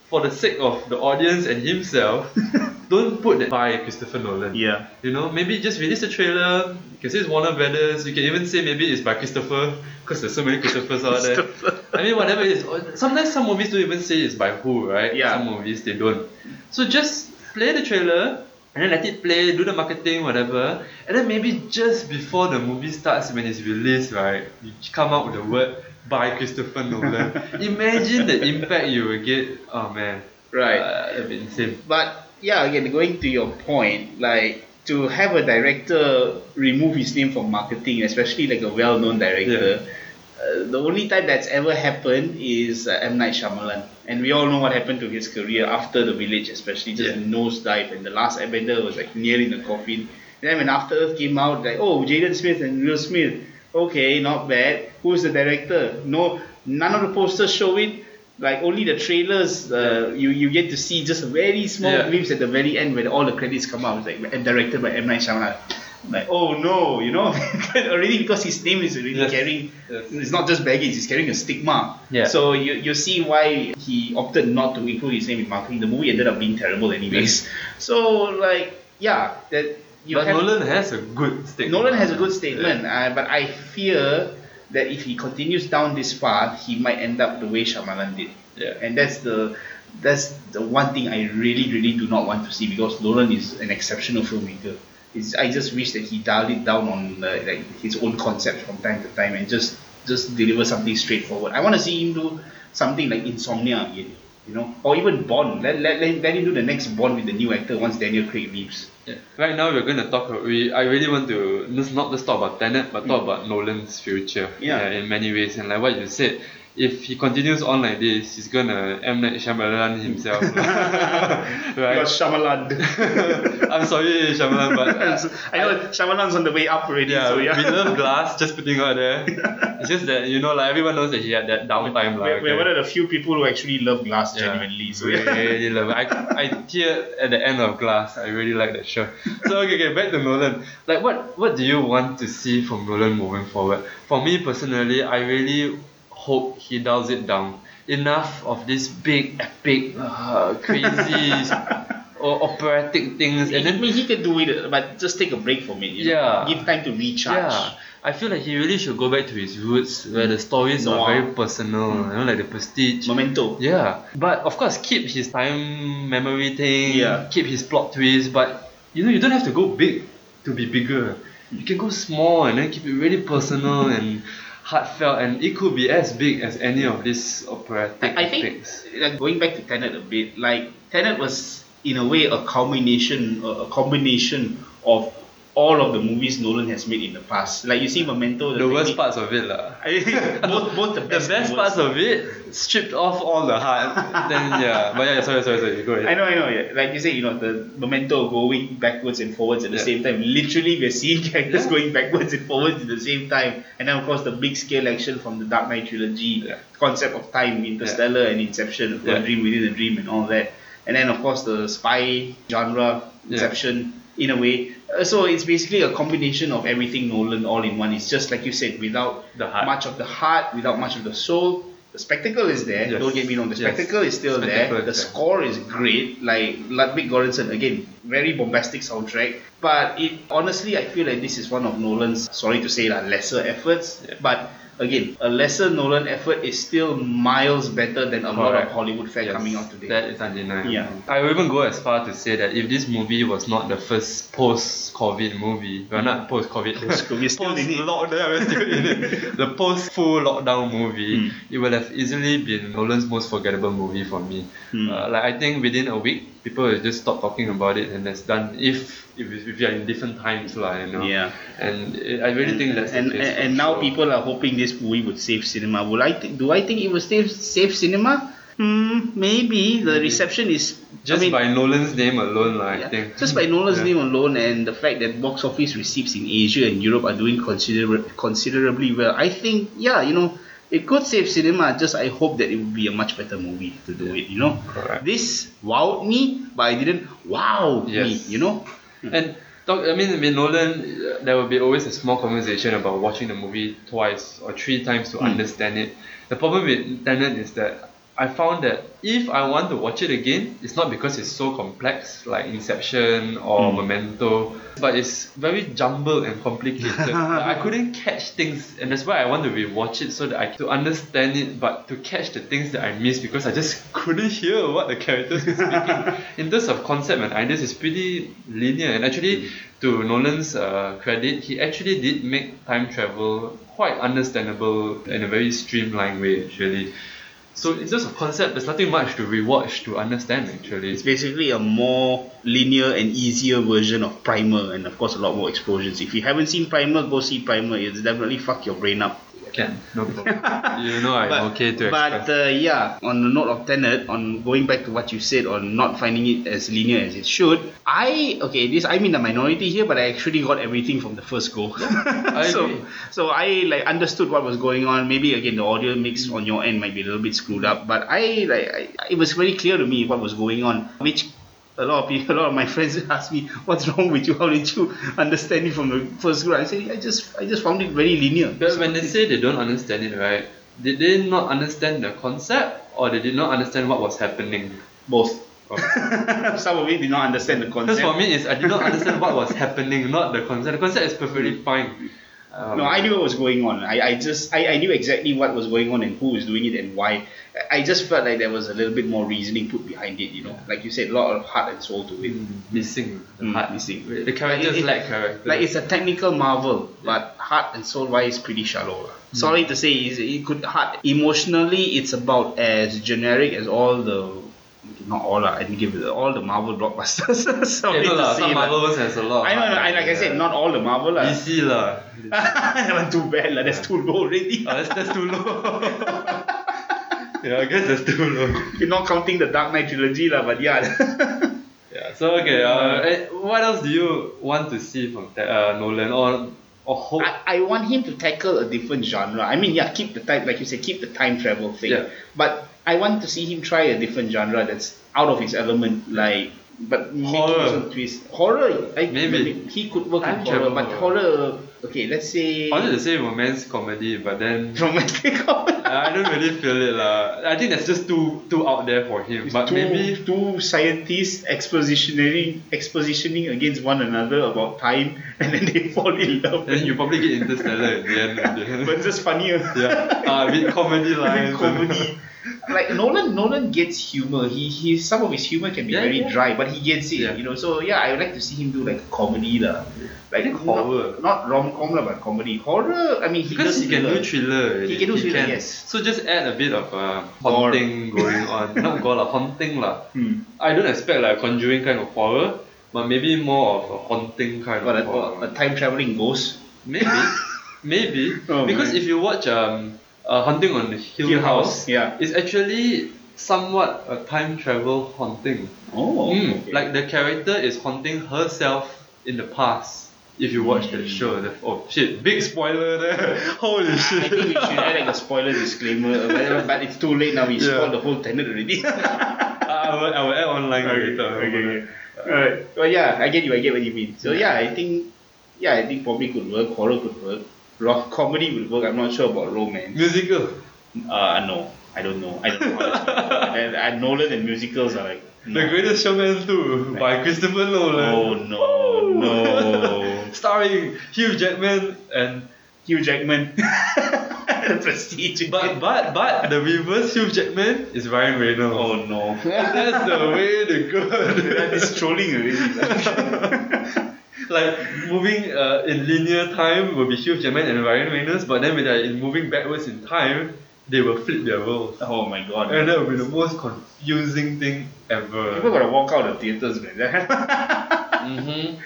for the sake of the audience and himself, don't put that by Christopher Nolan. Yeah. You know, maybe just release the trailer. You can say it's Warner Brothers. You can even say maybe it's by Christopher, because there's so many Christophers out there. I mean, whatever it is. Sometimes some movies don't even say it's by who, right? Yeah. Some movies they don't. So just play the trailer and then let it play, do the marketing, whatever. And then maybe just before the movie starts, when it's released, right, you come out with the word by Christopher Nolan. Imagine the impact you will get. Oh man. Right. Uh, that'd be insane. But yeah, again, going to your point, like to have a director remove his name from marketing, especially like a well-known director, uh, the only time that's ever happened is uh, M Night Shyamalan, and we all know what happened to his career after The Village, especially just Yeah. nosedive, and the last Airbender was like nearly in the coffin. Then when After Earth came out, like oh, Jaden Smith and Will Smith, okay, not bad. Who's the director? No, none of the posters show it. Like only the trailers, uh, you you get to see just a very small Yeah. glimpse at the very end when all the credits come out. It's like directed by M Night Shyamalan. Like oh no, you know, already because his name is already Yes. carrying. Yes. It's not just baggage; he's carrying a stigma. Yeah. So you you see why he opted not to include his name in marketing. The movie ended up being terrible anyways. So like yeah, that you but have Nolan has a good statement. Nolan has a good statement, uh, but I fear that if he continues down this path, he might end up the way Shyamalan did. Yeah. And that's the that's the one thing I really, really do not want to see because Nolan is an exceptional filmmaker. It's, I just wish that he dialed it down on uh, like his own concepts from time to time and just just deliver something straightforward. I want to see him do something like Insomnia again, you know, or even Bond. Let, let, let, let him do the next Bond with the new actor once Daniel Craig leaves. Yeah. Right now we're going to talk. We I really want to just not just talk about Tenet, but talk about Nolan's future. Yeah. in many ways, and like what you said, if he continues on like this, he's gonna M Night Shyamalan himself. right? Shyamalan. I'm sorry, Shyamalan, but uh, I know Shyamalan's on the way up already. yeah, so yeah. we love Glass. Just putting out there. It's just that you know, like everyone knows that he had that downtime. We're, like, we're one of the few people who actually love Glass Yeah. genuinely. So We yeah. really love it. I, I teared at the end of Glass. I really like that show. So okay, okay, back to Nolan. Like, what what do you want to see from Nolan moving forward? For me personally, I really hope he dials it down. Enough of this big, epic, uh, crazy, or operatic things, and I then mean, he can do it, but just take a break from it. you know. Yeah. Give time to recharge. Yeah, I feel like he really should go back to his roots, where the stories are very personal. You know, like the Prestige. Memento. Yeah, but of course, keep his time memory thing. Yeah. Keep his plot twist, but you know, you don't have to go big to be bigger. You can go small and then keep it really personal and heartfelt, and it could be as big as any of these operatic I, I think like, going back to Tenet a bit, like Tenet was in a way a culmination, a, a combination of all of the movies Nolan has made in the past. Like you see Memento, The worst parts of it, lah. Both, both the The best, best parts of it stripped off all the heart. then yeah, but yeah, sorry, sorry, sorry. Go ahead. I know, I know. Yeah. Like you say, you know, the memento going backwards and forwards at the Yeah. same time. Literally, we're seeing characters Yeah. going backwards and forwards at the same time. And then, of course, the big scale action from the Dark Knight trilogy, Yeah. concept of time, Interstellar and Inception, Yeah. A Dream Within a Dream, and all that. And then, of course, the spy genre. Inception, in a way. Uh, so it's basically a combination of everything Nolan all in one. It's just like you said, without much of the heart, without much of the soul. The spectacle is there. Yes. Don't get me wrong. The Yes. spectacle is still Spectacle there. The there. score is great. Like Ludwig Göransson again, very bombastic soundtrack. But it honestly, I feel like this is one of Nolan's. Sorry to say, lah, lesser efforts. Yeah. But again, a lesser Nolan effort is still miles better than a lot of Hollywood fare Yes, coming out today. That is undeniable. Yeah. I will even go as far to say that if this movie was not the first post-COVID movie, well, not post-COVID, Post-COVID, still post-lockdown, still in it. The post-full lockdown movie, Hmm. it would have easily been Nolan's most forgettable movie for me. Hmm. Uh, like I think within a week, people will just stop talking about it, and that's done. If if, if you're in different times, lah, you know. Yeah. And it, I really and, think that's and, and, and now sure. people are hoping this movie would save cinema. Will I think? Do I think it will save save cinema? Hmm, maybe the reception is just I mean, by Nolan's name alone, I yeah, think. just by Nolan's Yeah. name alone and the fact that box office receipts in Asia and Europe are doing consider- considerably well, I think yeah, you know, it could save cinema. Just I hope that it would be a much better movie to do it. You know, Correct. this wowed me, but I didn't wow me. You know, And talk, I mean, with Nolan, uh, there will be always a small conversation about watching the movie twice or three times to Hmm. understand it. The problem with Tenet is that I found that if I want to watch it again, it's not because it's so complex like Inception or Hmm. Memento, but it's very jumbled and complicated. I couldn't catch things, and that's why I want to rewatch it so that I to understand it, but to catch the things that I missed because I just couldn't hear what the characters were speaking. In terms of concept and ideas, it's pretty linear. And actually, to Nolan's uh, credit, he actually did make time travel quite understandable in a very streamlined way. Actually, so in terms of concept, there's nothing much to rewatch to understand. Actually, It's basically a more linear and easier version of Primer, and of course a lot more explosions. If you haven't seen Primer, go see Primer. It's definitely fuck your brain up. Can no problem. you know I'm okay to but uh, yeah, on the note of Tenet, on going back to what you said on not finding it as linear as it should, I okay, this I'm in the minority here, but I actually got everything from the first go. so, agree. so I like understood what was going on. Maybe again the audio mix on your end might be a little bit screwed up, but I like I, it was very clear to me what was going on, which. A lot of people, a lot of my friends ask me, "What's wrong with you? How did you understand it from the first go?" I said, "I just, I just found it very linear." But when they say they don't understand it, right? Did they not understand the concept, or they did not understand what was happening? Both. Some of it did not understand the concept. Because concept. for me, is I did not understand what was happening, not the concept. The concept is perfectly fine. Um, no, I knew what was going on. I, I just I, I knew exactly what was going on and who was doing it and why. I just felt like there was a little bit more reasoning put behind it. You know, like you said, a lot of heart and soul to it. missing the Mm, heart. missing. The characters It- it- lack character. Like it's a technical marvel, but heart and soul wise, pretty shallow. Hmm. Sorry to say, it could heart emotionally, it's about as generic as all the. Not all, lah, I didn't give it all the Marvel blockbusters. Sorry yeah, no, say, some. Marvel ones has a lot. I know, I, like I said, not all the Marvel. lah. DC lah. Not too bad, lah. That's too low already. Oh, that's, that's too low. yeah, I guess that's too low. You're not counting the Dark Knight trilogy, lah, but yeah. Yeah. So okay. Uh, eh, what else do you want to see from uh, Nolan or or hope? I, I want him to tackle a different genre. I mean, yeah, keep the time, like you said, keep the time travel thing. Yeah. But I want to see him try a different genre that's out of his element, like. But Horror. some twist. Horror, like Maybe. he could work Time in horror, travel but horror. Okay, let's say I wanted to say romance comedy, but then romantic horror. I don't really feel it lah. I think that's just too too out there for him. It's but two, maybe two scientists expositioning expositioning against one another about time, and then they fall in love. then you probably get Interstellar in the end. in the end. but it's just funnier. yeah, uh, with comedy lines. comedy. Like Nolan, Nolan gets humor. He, he, some of his humor can be Yeah, very yeah. dry, but he gets it. Yeah. You know, so yeah, I would like to see him do like comedy lah. Like horror. not, not rom com lah, but comedy. Horror. I mean, he because he can thriller. do thriller. He can do thriller, yes. So just add a bit of uh, Gore. haunting going on. Not gore lah, haunting lah. Hmm. I don't expect like a conjuring kind of horror, but maybe more of a haunting kind But of a, horror. a time traveling ghost. Maybe, maybe Oh, because man. if you watch um, uh, Haunting on Hill, Hill House, House, yeah. it's actually somewhat a time travel haunting. Oh, Mm, okay. Like the character is haunting herself in the past. If you watch Hmm. the show, the, oh shit, big spoiler there. Holy shit. I think we should add like a spoiler disclaimer, uh, but, but it's too late now. We Yeah. spoiled the whole tenet already. I will, I will add online later. okay. Alright. Well, yeah, I get you. I get what you mean. So yeah, I think, yeah, I think probably could work. Horror could work. Rock comedy would work. I'm not sure about romance. Musical. Uh, no, I don't know. I don't know. That's and, Nolan and musicals are like. The. Greatest Showman 2 by Christopher Nolan. Oh no, no. Starring Hugh Jackman and Hugh Jackman. the prestige. But but but the reverse Hugh Jackman is Ryan Reynolds. oh no. That's the way to go. that is trolling already. Like moving uh, in linear time will be Hugh Jackman and Ryan Reynolds, but then when they're in moving backwards in time, they will flip their roles. oh my god. And that will be the most confusing thing ever. People gotta walk out of theaters, man. mm-hmm.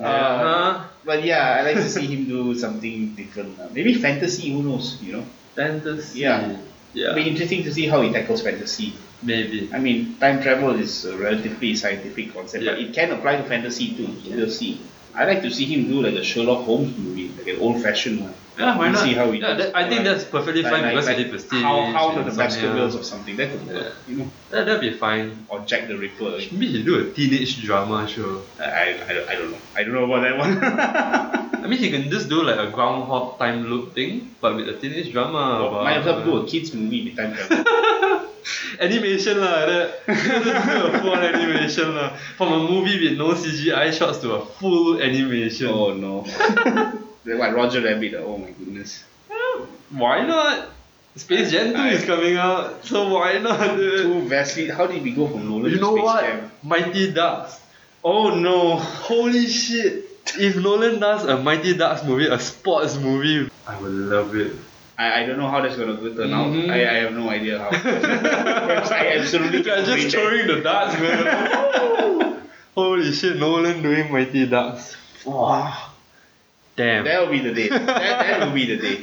Uh, Uh-huh. But yeah, I like to see him do something different. Maybe fantasy, who knows, you know? Fantasy. Yeah. Yeah. It'll be interesting to see how he tackles fantasy. Maybe. I mean, time travel is a relatively scientific concept, but Yeah. it can apply to fantasy too. So we'll see. I like to see him do like a Sherlock Holmes movie, like an old-fashioned one. Yeah, why not? See how he yeah, that, I think Like- that's perfectly like- fine like- because like he did Prestige. How, how and the Baskervilles or something. That could work, Yeah. you know, That, that'd be fine. or Jack the Ripper. Maybe he do a teenage drama show. I, I, I, don't, know. I don't know about that one. I mean, he can just do like a groundhog time loop thing, but with a teenage drama. about, Might as well do uh, a kids movie with time travel. animation lah. That just do a full animation lah. From a movie with no CGI shots to a full animation. oh no. Like what Roger Rabbit? Oh my goodness. Why not? Space Jam 2 is coming out, so why not? dude? Too vastly. How did we go from Nolan You to know Space what? Jam? Mighty Ducks. Oh no. Holy shit! If Nolan does a Mighty Ducks movie, a sports movie, I would love it. I, I don't know how that's gonna go turn out. Mhm. I, I have no idea how. I absolutely You are can't just throwing the darts, man. Holy shit, Nolan doing Mighty Ducks. Wow. Damn. that. That will be the day. That, that will be the day.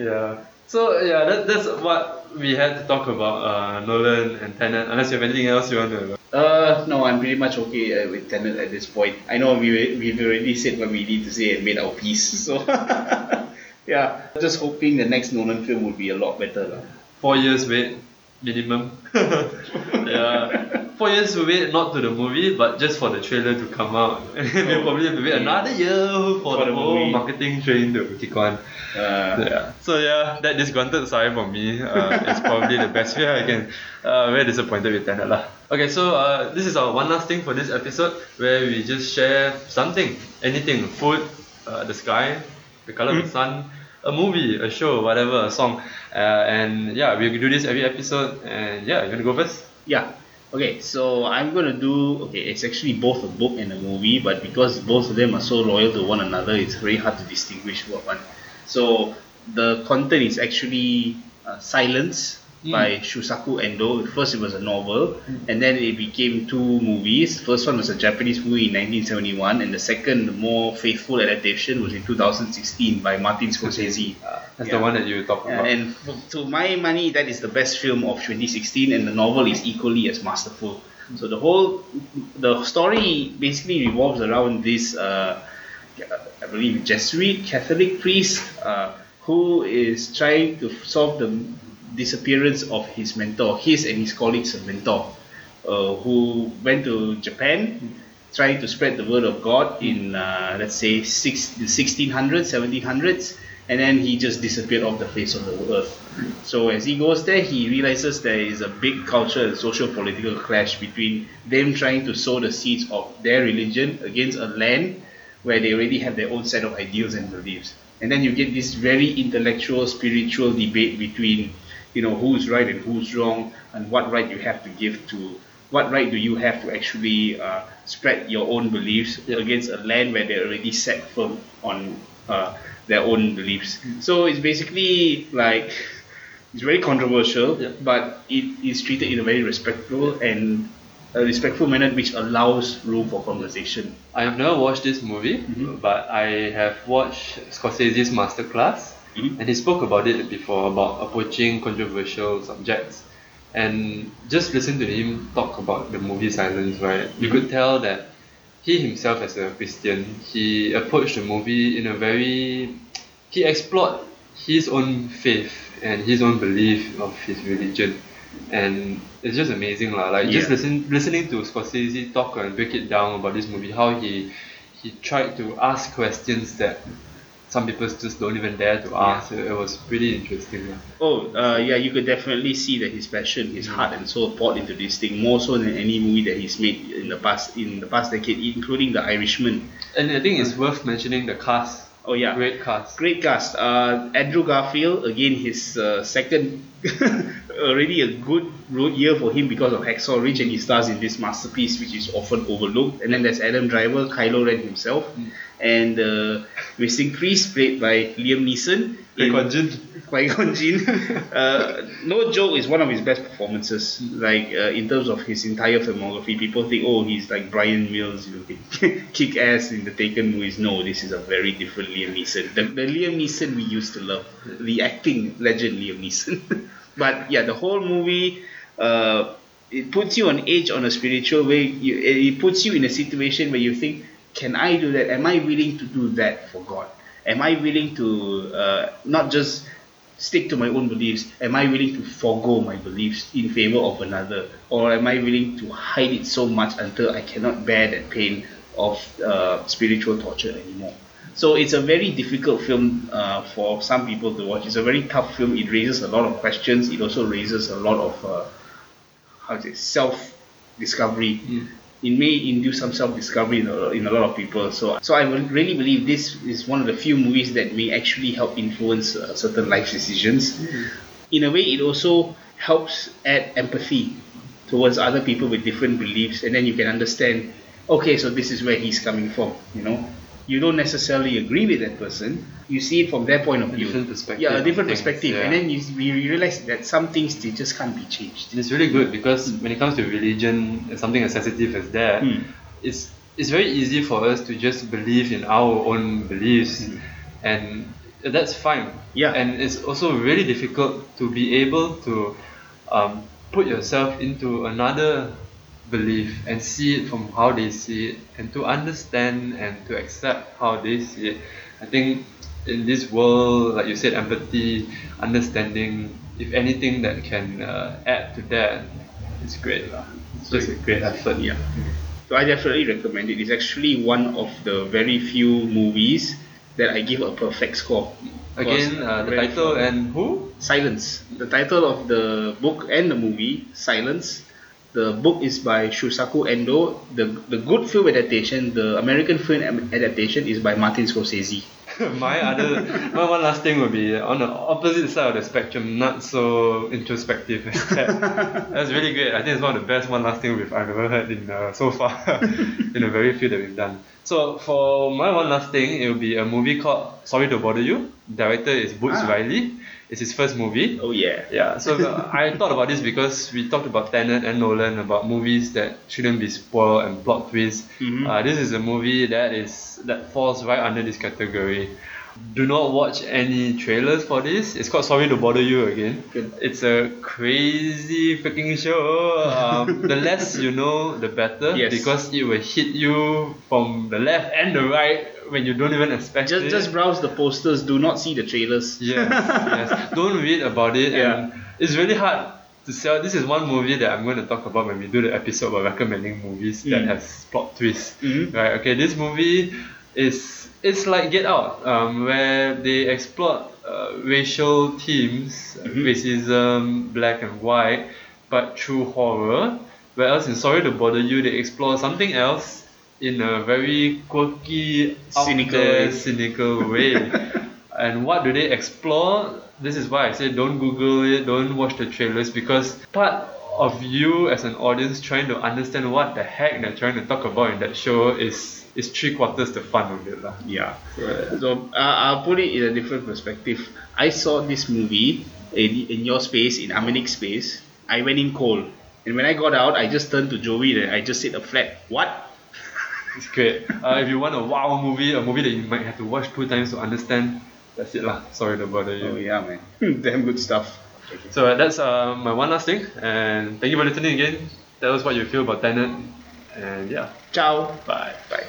Yeah. So yeah, that, that's what we had to talk about uh, Nolan and Tenet. Unless you have anything else you want to. Uh, no, I'm pretty much okay uh, with Tenet at this point. I know we we've already said what we need to say and made our peace. So yeah, just hoping the next Nolan film will be a lot better. lah. Four years wait minimum. Yeah. Four years to wait not to the movie, but just for the trailer to come out. And then we'll probably have to wait another year for, For the, whole movie. marketing train to kick on. Uh, Yeah. So yeah, that disgruntled sigh for me uh, is probably the best way I can. Uh, very disappointed with Tenet lah. Okay, so uh, this is our one last thing for this episode where we just share something, anything, food, uh, the sky, the color of the sun, a movie, a show, whatever, a song, uh, and yeah, we do this every episode. And yeah, you wanna go first? Yeah. Okay, so I'm gonna do. Okay, it's actually both a book and a movie, but because both of them are so loyal to one another, it's very hard to distinguish what one. So the content is actually uh, Silence by Shusaku Endo. First, it was a novel, and then it became two movies. First one was a Japanese movie in 1971, and the second, more faithful adaptation, was in 2016 by Martin Scorsese. That's Yeah. the one that you talk Yeah, about. and to my money, that is the best film of 2016, and the novel is equally as masterful. So the whole, the story basically revolves around this, uh, I believe, Jesuit Catholic priest uh, who is trying to solve the disappearance of his mentor, his and his colleagues' mentor, uh, who went to Japan trying to spread the word of God in, uh, let's say, six, the 1600s, 1700s, and then he just disappeared off the face of the earth. So as he goes there, he realizes there is a big cultural and social political clash between them trying to sow the seeds of their religion against a land where they already have their own set of ideals and beliefs. And then you get this very intellectual, spiritual debate between, you know, who's right and who's wrong, and what right you have to give to, what right do you have to actually uh, spread your own beliefs against a land where they're already set firm on uh, their own beliefs. So it's basically like it's very controversial, Yeah. but it is treated in a very respectful and a respectful manner which allows room for conversation. I have never watched this movie, Mhm. but I have watched Scorsese's masterclass. Mm-hmm. and he spoke about it before about approaching controversial subjects. And just listen to him talk about the movie Silence, right? You could mm-hmm. tell that he himself, as a Christian, he approached the movie in a very he explored his own faith and his own belief of his religion. And it's just amazing lah. Like just listen, listening to Scorsese talk and break it down about this movie, how he he tried to ask questions that some people just don't even dare to ask. It, it was pretty interesting. Oh, uh, yeah, you could definitely see that his passion, his heart and soul poured into this thing more so than any movie that he's made in the past in the past decade, including The Irishman. And I think it's worth mentioning the cast Oh yeah, Great cast. Great cast. Uh, Andrew Garfield, again, his uh, second, already a good road year for him because of Hacksaw Ridge, and he stars in this masterpiece, which is often overlooked. And then there's Adam Driver, Kylo Ren himself, and uh, missing Priest, played by Liam Neeson. in- Qui-Gon Jinn. Qui-Gon uh, no joke is one of his best performances. Like uh, in terms of his entire filmography, people think, oh, he's like Bryan Mills, you know, kick ass in the Taken movies. No, this is a very different Liam Neeson. The, the Liam Neeson we used to love, the acting legend Liam Neeson. but yeah, the whole movie. Uh, it puts you on edge on a spiritual way. You, it puts you in a situation where you think, can I do that? Am I willing to do that for God? Am I willing to uh, not just stick to my own beliefs? Am I willing to forego my beliefs in favor of another? Or am I willing to hide it so much until I cannot bear that pain of uh, spiritual torture anymore? So it's a very difficult film uh, for some people to watch. It's a very tough film. It raises a lot of questions. It also raises a lot of uh, how to say self discovery. It may induce some self discovery in a, in a lot of people. So so I really believe this is one of the few movies that may actually help influence uh, certain life decisions. In a way, it also helps add empathy towards other people with different beliefs, and then you can understand. Okay, so this is where he's coming from. You know, you don't necessarily agree with that person. You see it from their point of view. different perspective Yeah, a different things, perspective, yeah. and then you, you realize that some things they just can't be changed. It's really good because when it comes to religion and something as sensitive as that, Hmm. it's it's very easy for us to just believe in our own beliefs, and that's fine. Yeah. And it's also really difficult to be able to um, put yourself into another belief and see it from how they see it, and to understand and to accept how they see it. I think in this world, like you said, empathy, understanding, if anything that can uh, add to that, it's great. lah. It's just a great effort. Yeah. So I definitely recommend it. It's actually one of the very few movies that I give a perfect score. Again, uh, the title fun. and who? Silence. The title of the book and the movie, Silence. The book is by Shusaku Endo. The the good film adaptation, the American film adaptation, is by Martin Scorsese. my other, my one last thing would be on the opposite side of the spectrum, not so introspective as that. That's really great. I think it's one of the best one last thing we've I've ever heard in uh, so far in the very few that we've done. So for my one last thing, it will be a movie called Sorry to Bother You. Director is Boots Ah. Riley. It's his first movie. Oh yeah. Yeah, so uh, I thought about this because we talked about Tenet and Nolan about movies that shouldn't be spoiled and plot twists. Mhm. Uh, this is a movie that is that falls right under this category. Do not watch any trailers for this. It's called Sorry to Bother You again. Good. It's a crazy freaking show. Um, the less you know, the better. Yes. Because it will hit you from the left and the right when you don't even expect Just it. just browse the posters. Do not see the trailers. Yes, yes. Don't read about it. Yeah. And it's really hard to sell. This is one movie that I'm going to talk about when we do the episode about recommending movies that Mm. has plot twists. Mhm. Right. Okay. This movie is it's like Get Out, um, where they explore uh, racial themes, Mhm. racism, black and white, but through horror. Whereas in Sorry to Bother You, they explore something else in a very quirky, out Cynical there, way. cynical way. and what do they explore? This is why I say don't Google it, don't watch the trailers because part of you as an audience trying to understand what the heck they're trying to talk about in that show is is three quarters the fun of it. lah. Yeah. So uh, I'll put it in a different perspective. I saw this movie in, in your space, in Aminik's space. I went in cold. And when I got out, I just turned to Joey and I just said a flat, what? It's great. Uh, if you want a wow movie, a movie that you might have to watch two times to understand, that's it lah. Sorry to bother you. Oh yeah, man. Damn good stuff. So uh, that's uh, my one last thing, and thank you for listening again. Tell us what you feel about Tenet, and yeah, Ciao. bye. Bye.